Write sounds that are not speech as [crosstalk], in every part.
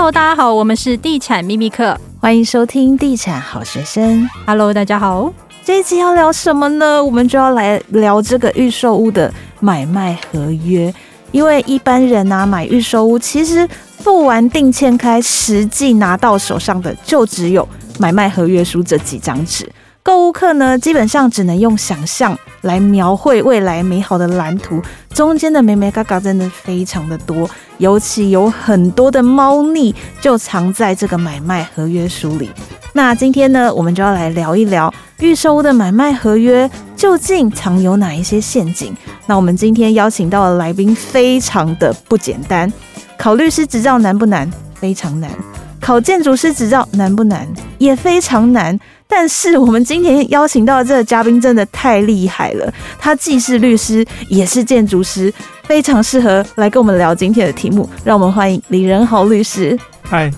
Hello，大家好，我们是地产秘密课，欢迎收听地产好学生。Hello，大家好，这一集要聊什么呢？我们就要来聊这个预售屋的买卖合约，因为一般人啊买预售屋，其实付完定签开，实际拿到手上的就只有买卖合约书这几张纸。购物客呢，基本上只能用想象来描绘未来美好的蓝图，中间的眉眉角角真的非常的多，尤其有很多的猫腻就藏在这个买卖合约书里。那今天呢，我们就要来聊一聊预售屋的买卖合约究竟藏有哪一些陷阱。那我们今天邀请到的来宾非常的不简单，考律师执照难不难？非常难。考建筑师执照难不难？也非常难。但是我们今天邀请到的这个嘉宾真的太厉害了，他既是律师，也是建筑师，非常适合来跟我们聊今天的题目。让我们欢迎李仁豪律师。嗨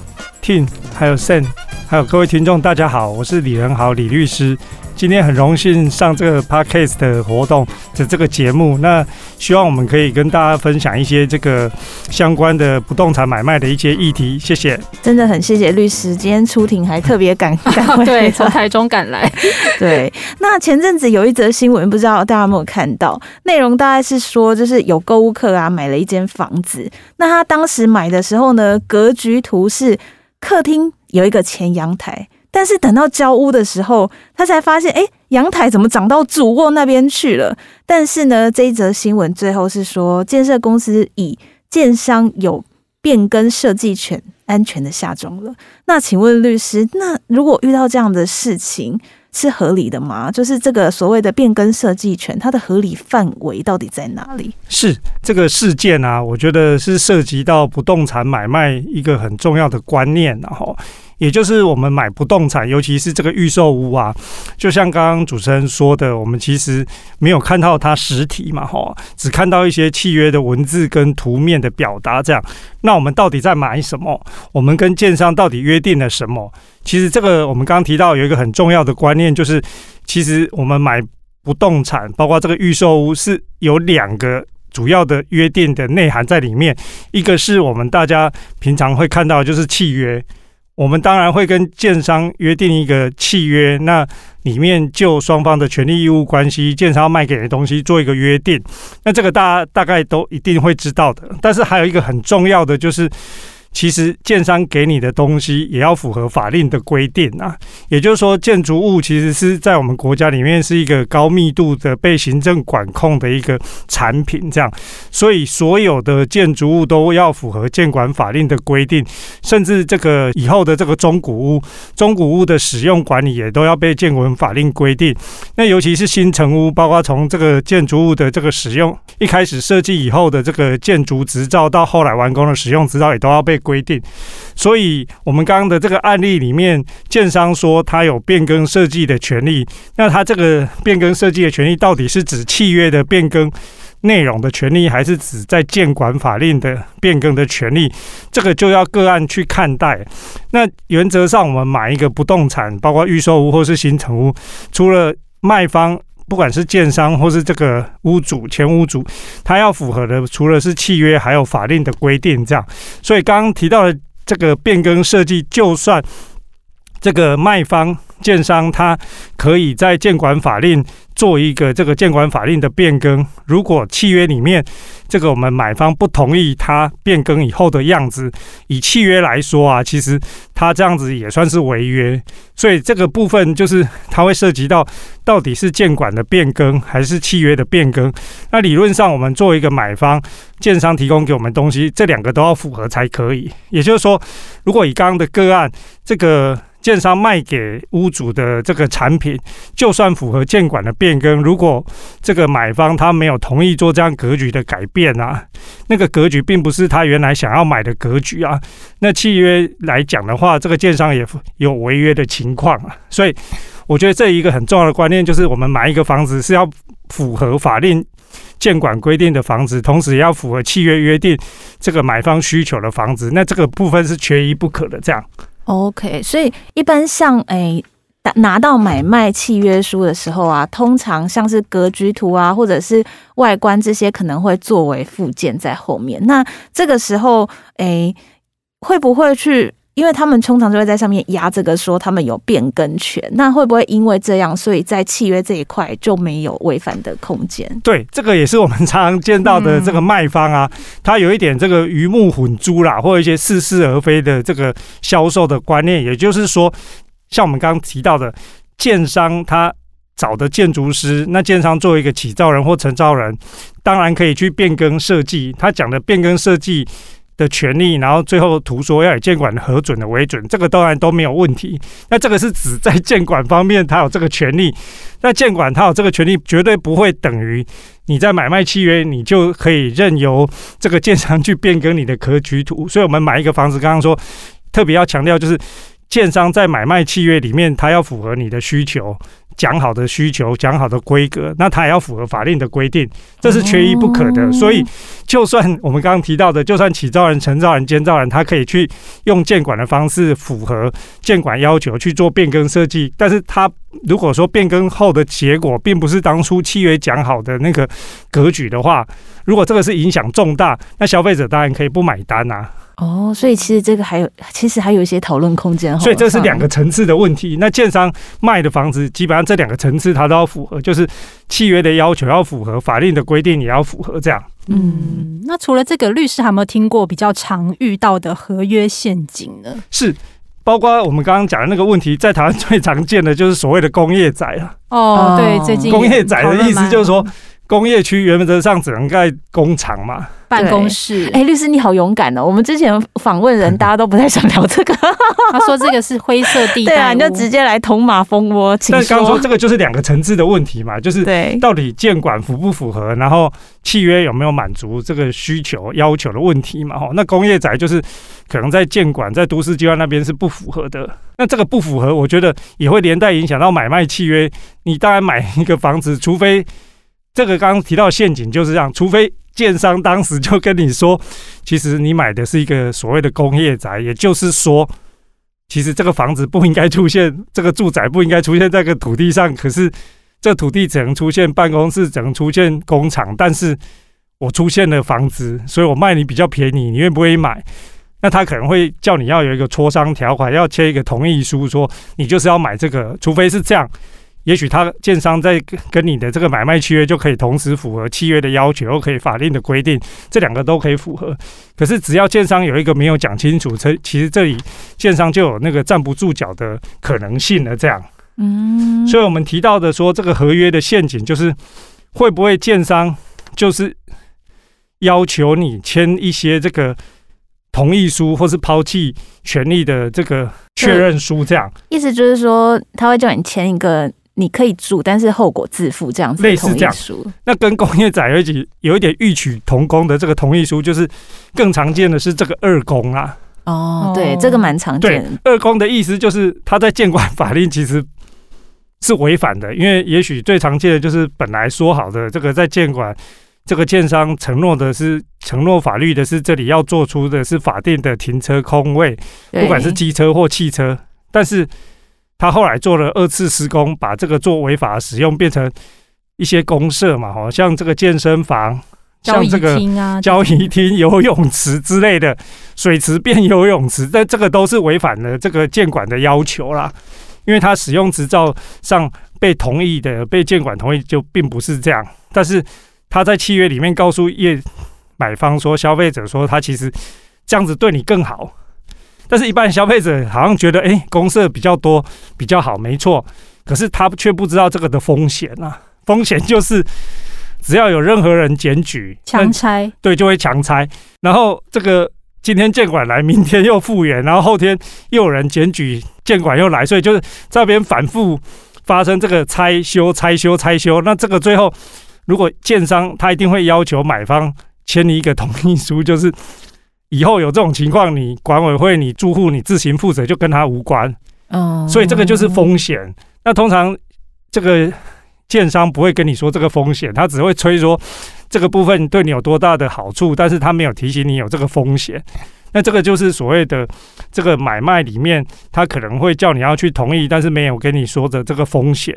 ，Tin，还有 Sen，还有各位听众，大家好，我是李仁豪，李律师。今天很荣幸上这个 Podcast 的活动的这个节目，那希望我们可以跟大家分享一些这个相关的不动产买卖的一些议题。谢谢，真的很谢谢律师，今天出庭还特别赶赶回 [laughs] 对，从 [laughs] 台中赶来。[laughs] 对，那前阵子有一则新闻，不知道大家有没有看到？内容大概是说，就是有购物客啊买了一间房子，那他当时买的时候呢，格局图是客厅有一个前阳台。但是等到交屋的时候，他才发现，哎，阳台怎么长到主卧那边去了？但是呢，这一则新闻最后是说，建设公司以建商有变更设计权，安全的下装了。那请问律师，那如果遇到这样的事情，是合理的吗？就是这个所谓的变更设计权，它的合理范围到底在哪里？是这个事件啊，我觉得是涉及到不动产买卖一个很重要的观念，然后。也就是我们买不动产，尤其是这个预售屋啊，就像刚刚主持人说的，我们其实没有看到它实体嘛，哈，只看到一些契约的文字跟图面的表达这样。那我们到底在买什么？我们跟建商到底约定了什么？其实这个我们刚刚提到有一个很重要的观念，就是其实我们买不动产，包括这个预售屋，是有两个主要的约定的内涵在里面。一个是我们大家平常会看到，就是契约。我们当然会跟建商约定一个契约，那里面就双方的权利义务关系，建商要卖给的东西做一个约定，那这个大家大概都一定会知道的。但是还有一个很重要的就是。其实建商给你的东西也要符合法令的规定啊，也就是说，建筑物其实是在我们国家里面是一个高密度的被行政管控的一个产品，这样，所以所有的建筑物都要符合建管法令的规定，甚至这个以后的这个中古屋、中古屋的使用管理也都要被建管法令规定。那尤其是新成屋，包括从这个建筑物的这个使用一开始设计以后的这个建筑执照，到后来完工的使用执照，也都要被。规定，所以我们刚刚的这个案例里面，建商说他有变更设计的权利，那他这个变更设计的权利到底是指契约的变更内容的权利，还是指在建管法令的变更的权利？这个就要个案去看待。那原则上，我们买一个不动产，包括预售屋或是新成屋，除了卖方。不管是建商或是这个屋主、前屋主，他要符合的，除了是契约，还有法令的规定，这样。所以刚刚提到的这个变更设计，就算这个卖方。建商他可以在建管法令做一个这个建管法令的变更，如果契约里面这个我们买方不同意他变更以后的样子，以契约来说啊，其实他这样子也算是违约，所以这个部分就是它会涉及到到底是建管的变更还是契约的变更。那理论上我们作为一个买方，建商提供给我们东西，这两个都要符合才可以。也就是说，如果以刚刚的个案这个。建商卖给屋主的这个产品，就算符合建管的变更，如果这个买方他没有同意做这样格局的改变啊，那个格局并不是他原来想要买的格局啊，那契约来讲的话，这个建商也有违约的情况啊。所以，我觉得这一个很重要的观念就是，我们买一个房子是要符合法令建管规定的房子，同时也要符合契约约定这个买方需求的房子，那这个部分是缺一不可的。这样。OK，所以一般像诶，拿到买卖契约书的时候啊，通常像是格局图啊，或者是外观这些，可能会作为附件在后面。那这个时候，诶，会不会去？因为他们通常就会在上面压这个说他们有变更权，那会不会因为这样，所以在契约这一块就没有违反的空间？对，这个也是我们常常见到的这个卖方啊，他有一点这个鱼目混珠啦，或一些似是而非的这个销售的观念。也就是说，像我们刚刚提到的，建商他找的建筑师，那建商作为一个起造人或承造人，当然可以去变更设计。他讲的变更设计。的权利，然后最后图说要以监管核准的为准，这个当然都没有问题。那这个是指在监管方面，他有这个权利。那监管他有这个权利，绝对不会等于你在买卖契约，你就可以任由这个建商去变更你的格局图。所以，我们买一个房子，刚刚说特别要强调，就是建商在买卖契约里面，他要符合你的需求。讲好的需求，讲好的规格，那它也要符合法令的规定，这是缺一不可的。所以，就算我们刚刚提到的，就算起造人、承造人、监造人，他可以去用建管的方式符合建管要求去做变更设计，但是他如果说变更后的结果并不是当初契约讲好的那个格局的话，如果这个是影响重大，那消费者当然可以不买单啊。哦，所以其实这个还有，其实还有一些讨论空间。所以这是两个层次的问题。那建商卖的房子，基本上这两个层次它都要符合，就是契约的要求要符合，法令的规定也要符合，这样。嗯，那除了这个，律师还有没有听过比较常遇到的合约陷阱呢？是，包括我们刚刚讲的那个问题，在台湾最常见的就是所谓的工业宅了。哦，对，最近工业宅的意思就是说，工业区原则上只能盖工厂嘛。办公室，哎、欸，律师你好勇敢哦！我们之前访问人，大家都不太想聊这个。[laughs] 他说这个是灰色地带，对啊，你就直接来捅马蜂窝。但刚说这个就是两个层次的问题嘛，就是到底建管符不符合，然后契约有没有满足这个需求要求的问题嘛？哈，那工业宅就是可能在建管在都市计划那边是不符合的。那这个不符合，我觉得也会连带影响到买卖契约。你当然买一个房子，除非这个刚刚提到陷阱就是这样，除非。建商当时就跟你说，其实你买的是一个所谓的工业宅，也就是说，其实这个房子不应该出现，这个住宅不应该出现在这个土地上。可是这土地只能出现办公室，只能出现工厂，但是我出现了房子，所以我卖你比较便宜，你愿不愿意买？那他可能会叫你要有一个磋商条款，要签一个同意书，说你就是要买这个，除非是这样。也许他建商在跟你的这个买卖契约就可以同时符合契约的要求，又可以法令的规定，这两个都可以符合。可是只要建商有一个没有讲清楚，这其实这里建商就有那个站不住脚的可能性了。这样，嗯，所以我们提到的说这个合约的陷阱，就是会不会建商就是要求你签一些这个同意书，或是抛弃权利的这个确认书，这样意思就是说他会叫你签一个。你可以住，但是后果自负，这样子类似这样。那跟工业宅有一有一点异曲同工的这个同意书，就是更常见的是这个二公啊。哦，对，这个蛮常见的。二公的意思就是他在监管法令其实是违反的，因为也许最常见的就是本来说好的这个在建管这个建商承诺的是承诺法律的是这里要做出的是法定的停车空位，不管是机车或汽车，但是。他后来做了二次施工，把这个做违法使用变成一些公社嘛，好像这个健身房、像这个交易厅、游泳池之类的，水池变游泳池，但这个都是违反了这个建管的要求啦。因为他使用执照上被同意的，被建管同意就并不是这样。但是他在契约里面告诉业买方说，消费者说他其实这样子对你更好。但是，一般消费者好像觉得，哎、欸，公社比较多比较好，没错。可是他却不知道这个的风险啊！风险就是，只要有任何人检举，强拆，对，就会强拆。然后这个今天监管来，明天又复原，然后后天又有人检举，监管又来，所以就是这边反复发生这个拆修、拆修、拆修。那这个最后，如果建商他一定会要求买方签一个同意书，就是。以后有这种情况，你管委会、你住户、你自行负责，就跟他无关。嗯，所以这个就是风险。那通常这个建商不会跟你说这个风险，他只会吹说这个部分对你有多大的好处，但是他没有提醒你有这个风险。那这个就是所谓的这个买卖里面，他可能会叫你要去同意，但是没有跟你说的这个风险。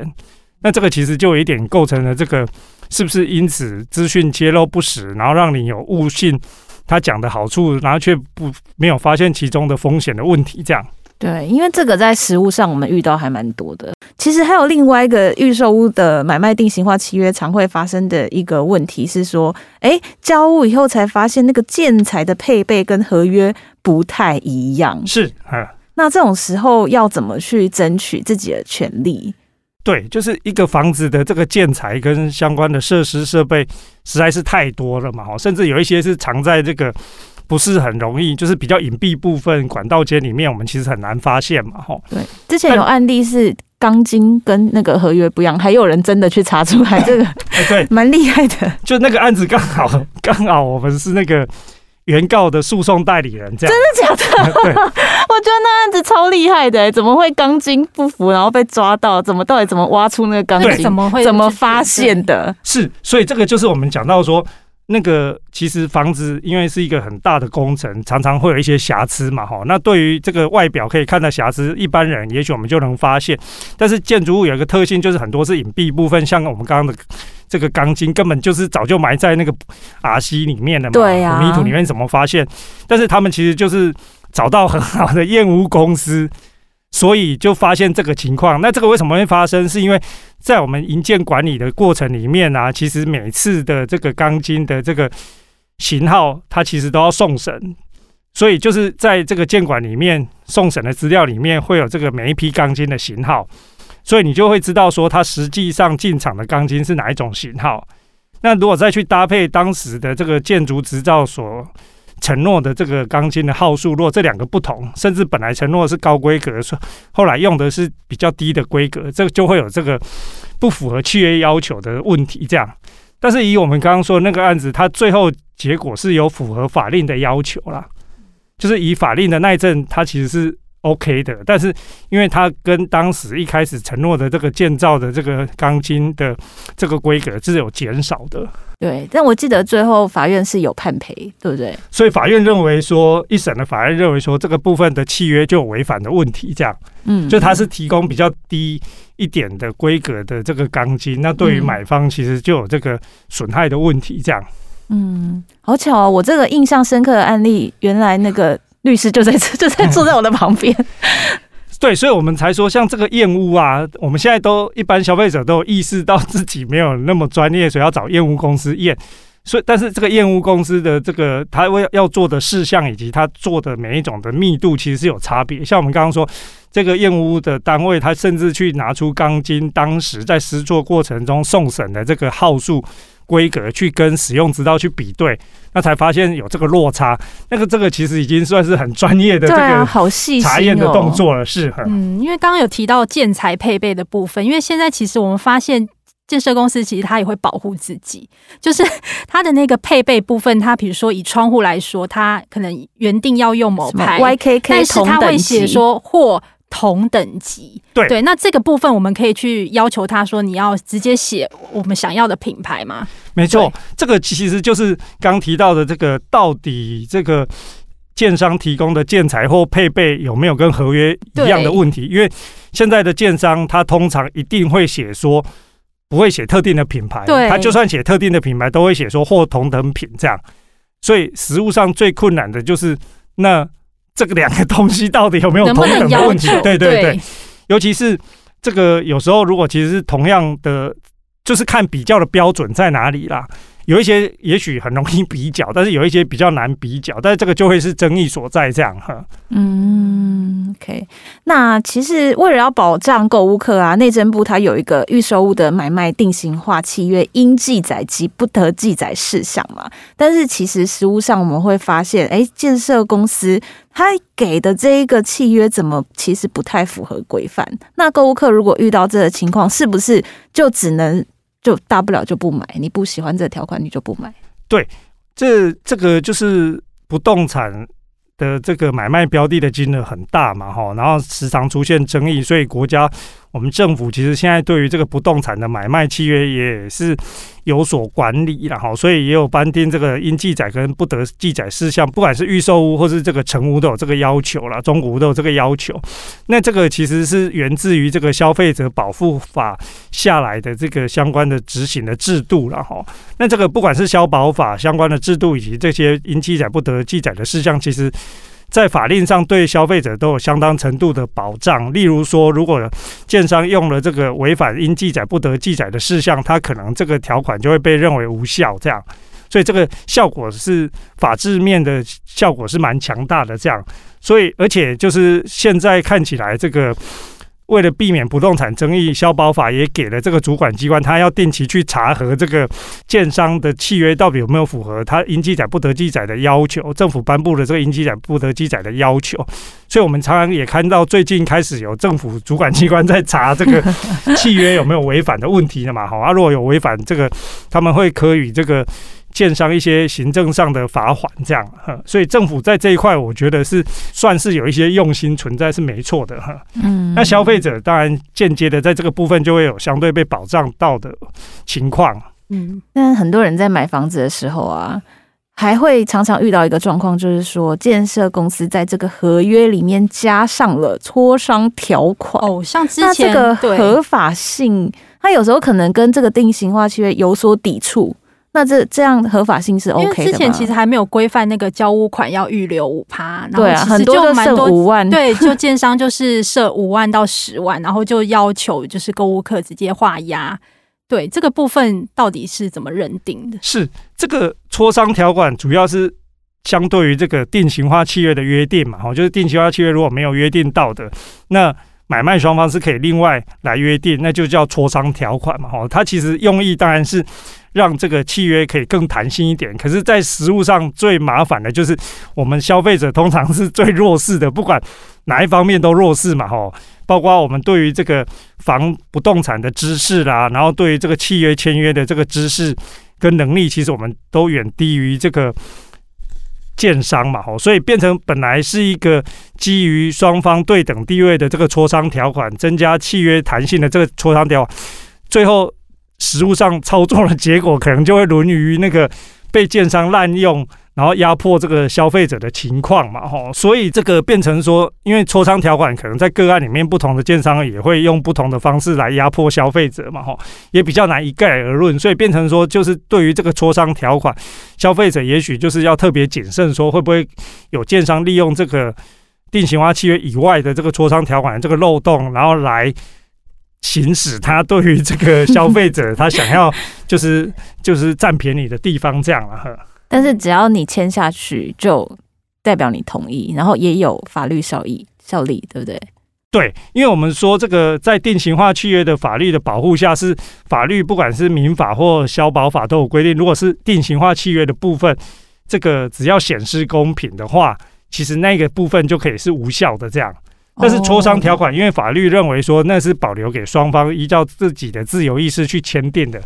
那这个其实就有一点构成了这个是不是因此资讯揭露不实，然后让你有误信。他讲的好处，然后却不没有发现其中的风险的问题，这样。对，因为这个在实务上我们遇到还蛮多的。其实还有另外一个预售屋的买卖定型化契约常会发生的一个问题是说，哎，交屋以后才发现那个建材的配备跟合约不太一样。是，嗯。那这种时候要怎么去争取自己的权利？对，就是一个房子的这个建材跟相关的设施设备实在是太多了嘛，哈，甚至有一些是藏在这个。不是很容易，就是比较隐蔽部分管道间里面，我们其实很难发现嘛，吼。对，之前有案例是钢筋跟那个合约不一样，还有人真的去查出来，这个哎，对，蛮厉害的。就那个案子刚好刚好我们是那个原告的诉讼代理人，这样。真的假的？对，[laughs] 我觉得那案子超厉害的，怎么会钢筋不符，然后被抓到？怎么到底怎么挖出那个钢筋？怎么会怎么发现的？是，所以这个就是我们讲到说。那个其实房子因为是一个很大的工程，常常会有一些瑕疵嘛，哈。那对于这个外表可以看到瑕疵，一般人也许我们就能发现。但是建筑物有一个特性，就是很多是隐蔽部分，像我们刚刚的这个钢筋，根本就是早就埋在那个 RC 里面了嘛，对呀，泥土里面怎么发现？但是他们其实就是找到很好的验屋公司。所以就发现这个情况，那这个为什么会发生？是因为在我们营建管理的过程里面啊，其实每次的这个钢筋的这个型号，它其实都要送审，所以就是在这个建管里面送审的资料里面会有这个每一批钢筋的型号，所以你就会知道说它实际上进场的钢筋是哪一种型号。那如果再去搭配当时的这个建筑执照所。承诺的这个钢筋的号数，如果这两个不同，甚至本来承诺是高规格，说后来用的是比较低的规格，这个就会有这个不符合契约要求的问题。这样，但是以我们刚刚说的那个案子，它最后结果是有符合法令的要求啦，就是以法令的耐震，它其实是。OK 的，但是因为它跟当时一开始承诺的这个建造的这个钢筋的这个规格是有减少的。对，但我记得最后法院是有判赔，对不对？所以法院认为说，一审的法院认为说，这个部分的契约就有违反的问题，这样，嗯，就它是提供比较低一点的规格的这个钢筋，那对于买方其实就有这个损害的问题，这样。嗯，好巧啊！我这个印象深刻的案例，原来那个。律师就在这，就在坐在我的旁边。[laughs] 对，所以我们才说，像这个验屋啊，我们现在都一般消费者都有意识到自己没有那么专业，所以要找验屋公司验。所以，但是这个验屋公司的这个他会要做的事项以及他做的每一种的密度，其实是有差别。像我们刚刚说，这个验屋的单位，他甚至去拿出钢筋当时在施作过程中送审的这个号数。规格去跟使用执照去比对，那才发现有这个落差。那个这个其实已经算是很专业的这个查验的动作了，是。嗯，因为刚刚有提到建材配备的部分，因为现在其实我们发现建设公司其实它也会保护自己，就是 [laughs] 它的那个配备部分，它比如说以窗户来说，它可能原定要用某牌 YKK，但是它会写说或。同等级，对对，那这个部分我们可以去要求他说，你要直接写我们想要的品牌吗？没错，这个其实就是刚提到的这个，到底这个建商提供的建材或配备有没有跟合约一样的问题？因为现在的建商他通常一定会写说不会写特定的品牌，对，他就算写特定的品牌都会写说或同等品这样，所以实物上最困难的就是那。这个两个东西到底有没有同等的问题？对对对，尤其是这个有时候如果其实是同样的，就是看比较的标准在哪里啦。有一些也许很容易比较，但是有一些比较难比较，但是这个就会是争议所在，这样哈。嗯，OK。那其实为了要保障购物客啊，内政部它有一个预售物的买卖定型化契约应记载及不得记载事项嘛。但是其实实务上我们会发现，哎，建设公司他给的这一个契约怎么其实不太符合规范？那购物客如果遇到这个情况，是不是就只能？就大不了就不买，你不喜欢这条款，你就不买。对，这这个就是不动产的这个买卖标的的金额很大嘛，哈，然后时常出现争议，所以国家我们政府其实现在对于这个不动产的买卖契约也是有所管理了哈，所以也有颁定这个应记载跟不得记载事项，不管是预售屋或是这个成屋都有这个要求了，中古屋都有这个要求。那这个其实是源自于这个消费者保护法下来的这个相关的执行的制度了哈。那这个不管是消保法相关的制度以及这些应记载不得记载的事项，其实。在法令上对消费者都有相当程度的保障。例如说，如果建商用了这个违反应记载不得记载的事项，它可能这个条款就会被认为无效。这样，所以这个效果是法制面的效果是蛮强大的。这样，所以而且就是现在看起来这个。为了避免不动产争议，消保法也给了这个主管机关，他要定期去查核这个建商的契约到底有没有符合他应记载不得记载的要求，政府颁布了这个应记载不得记载的要求。所以，我们常常也看到最近开始有政府主管机关在查这个 [laughs] 契约有没有违反的问题了嘛？好啊，如果有违反这个，他们会科予这个。建商一些行政上的罚款，这样哈，所以政府在这一块，我觉得是算是有一些用心存在，是没错的哈。嗯，那消费者当然间接的在这个部分就会有相对被保障到的情况。嗯，但很多人在买房子的时候啊，还会常常遇到一个状况，就是说建设公司在这个合约里面加上了磋商条款。哦，像之前这个合法性，它有时候可能跟这个定型化契约有所抵触。那这这样合法性是 OK 的？因为之前其实还没有规范那个交屋款要预留五趴，对啊，很多就设五万，对，[laughs] 就建商就是设五万到十万，然后就要求就是购物客直接画押。对，这个部分到底是怎么认定的？是这个磋商条款主要是相对于这个定型化契约的约定嘛，哈，就是定型化契约如果没有约定到的，那买卖双方是可以另外来约定，那就叫磋商条款嘛，哈，它其实用意当然是。让这个契约可以更弹性一点，可是，在实务上最麻烦的就是我们消费者通常是最弱势的，不管哪一方面都弱势嘛，吼，[laughs] 包括我们对于这个房不动产的知识啦，然后对于这个契约签约的这个知识跟能力，其实我们都远低于这个建商嘛，吼，所以变成本来是一个基于双方对等地位的这个磋商条款，增加契约弹性的这个磋商条款，最后。实务上操作的结果，可能就会沦于那个被建商滥用，然后压迫这个消费者的情况嘛，吼。所以这个变成说，因为磋商条款可能在个案里面，不同的建商也会用不同的方式来压迫消费者嘛，吼，也比较难一概而论。所以变成说，就是对于这个磋商条款，消费者也许就是要特别谨慎，说会不会有建商利用这个定型化契约以外的这个磋商条款这个漏洞，然后来。行使他对于这个消费者，[laughs] 他想要就是就是占便宜的地方这样了哈。但是只要你签下去，就代表你同意，然后也有法律效益效力，对不对？对，因为我们说这个在定型化契约的法律的保护下，是法律不管是民法或消保法都有规定，如果是定型化契约的部分，这个只要显示公平的话，其实那个部分就可以是无效的这样。但是磋商条款，因为法律认为说那是保留给双方依照自己的自由意识去签订的，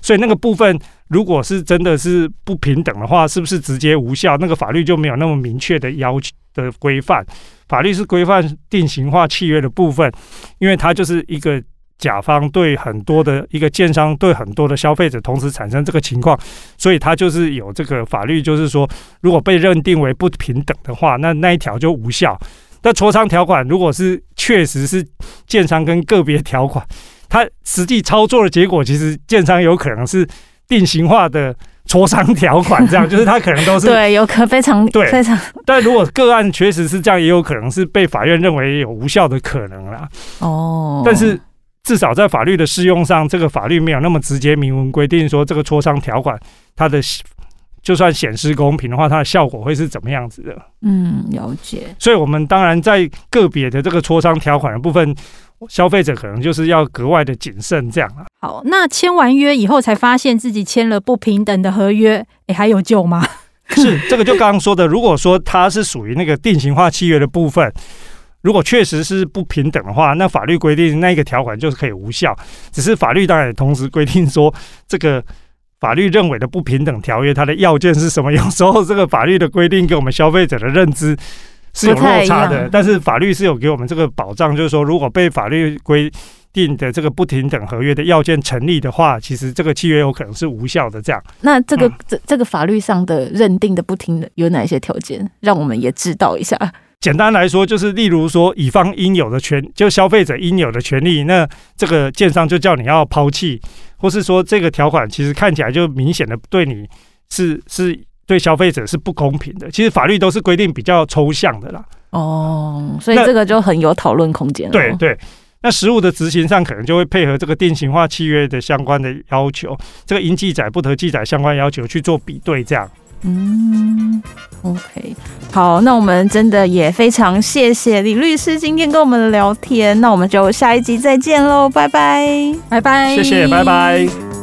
所以那个部分如果是真的是不平等的话，是不是直接无效？那个法律就没有那么明确的要求的规范。法律是规范定型化契约的部分，因为它就是一个甲方对很多的一个建商对很多的消费者同时产生这个情况，所以它就是有这个法律，就是说如果被认定为不平等的话，那那一条就无效。那磋商条款如果是确实是建商跟个别条款，它实际操作的结果，其实建商有可能是定型化的磋商条款，这样 [laughs] 就是它可能都是对，有可非常对非常。但如果个案确实是这样，也有可能是被法院认为有无效的可能啦。哦，但是至少在法律的适用上，这个法律没有那么直接明文规定说这个磋商条款它的。就算显示公平的话，它的效果会是怎么样子的？嗯，了解。所以，我们当然在个别的这个磋商条款的部分，消费者可能就是要格外的谨慎，这样啊。好，那签完约以后才发现自己签了不平等的合约，诶，还有救吗？[laughs] 是这个，就刚刚说的，如果说它是属于那个定型化契约的部分，如果确实是不平等的话，那法律规定那个条款就是可以无效。只是法律当然也同时规定说这个。法律认为的不平等条约，它的要件是什么？有时候这个法律的规定跟我们消费者的认知是有落差的，但是法律是有给我们这个保障，就是说如果被法律规定的这个不平等合约的要件成立的话，其实这个契约有可能是无效的。这样，那这个这、嗯、这个法律上的认定的不平等有哪些条件？让我们也知道一下。简单来说，就是例如说，乙方应有的权，就消费者应有的权利，那这个建商就叫你要抛弃，或是说这个条款其实看起来就明显的对你是是对消费者是不公平的。其实法律都是规定比较抽象的啦。哦，所以这个就很有讨论空间了。对对，那实务的执行上可能就会配合这个定型化契约的相关的要求，这个应记载不得记载相关要求去做比对，这样。嗯，OK，好，那我们真的也非常谢谢李律师今天跟我们聊天，那我们就下一集再见喽，拜拜，拜拜，谢谢，拜拜。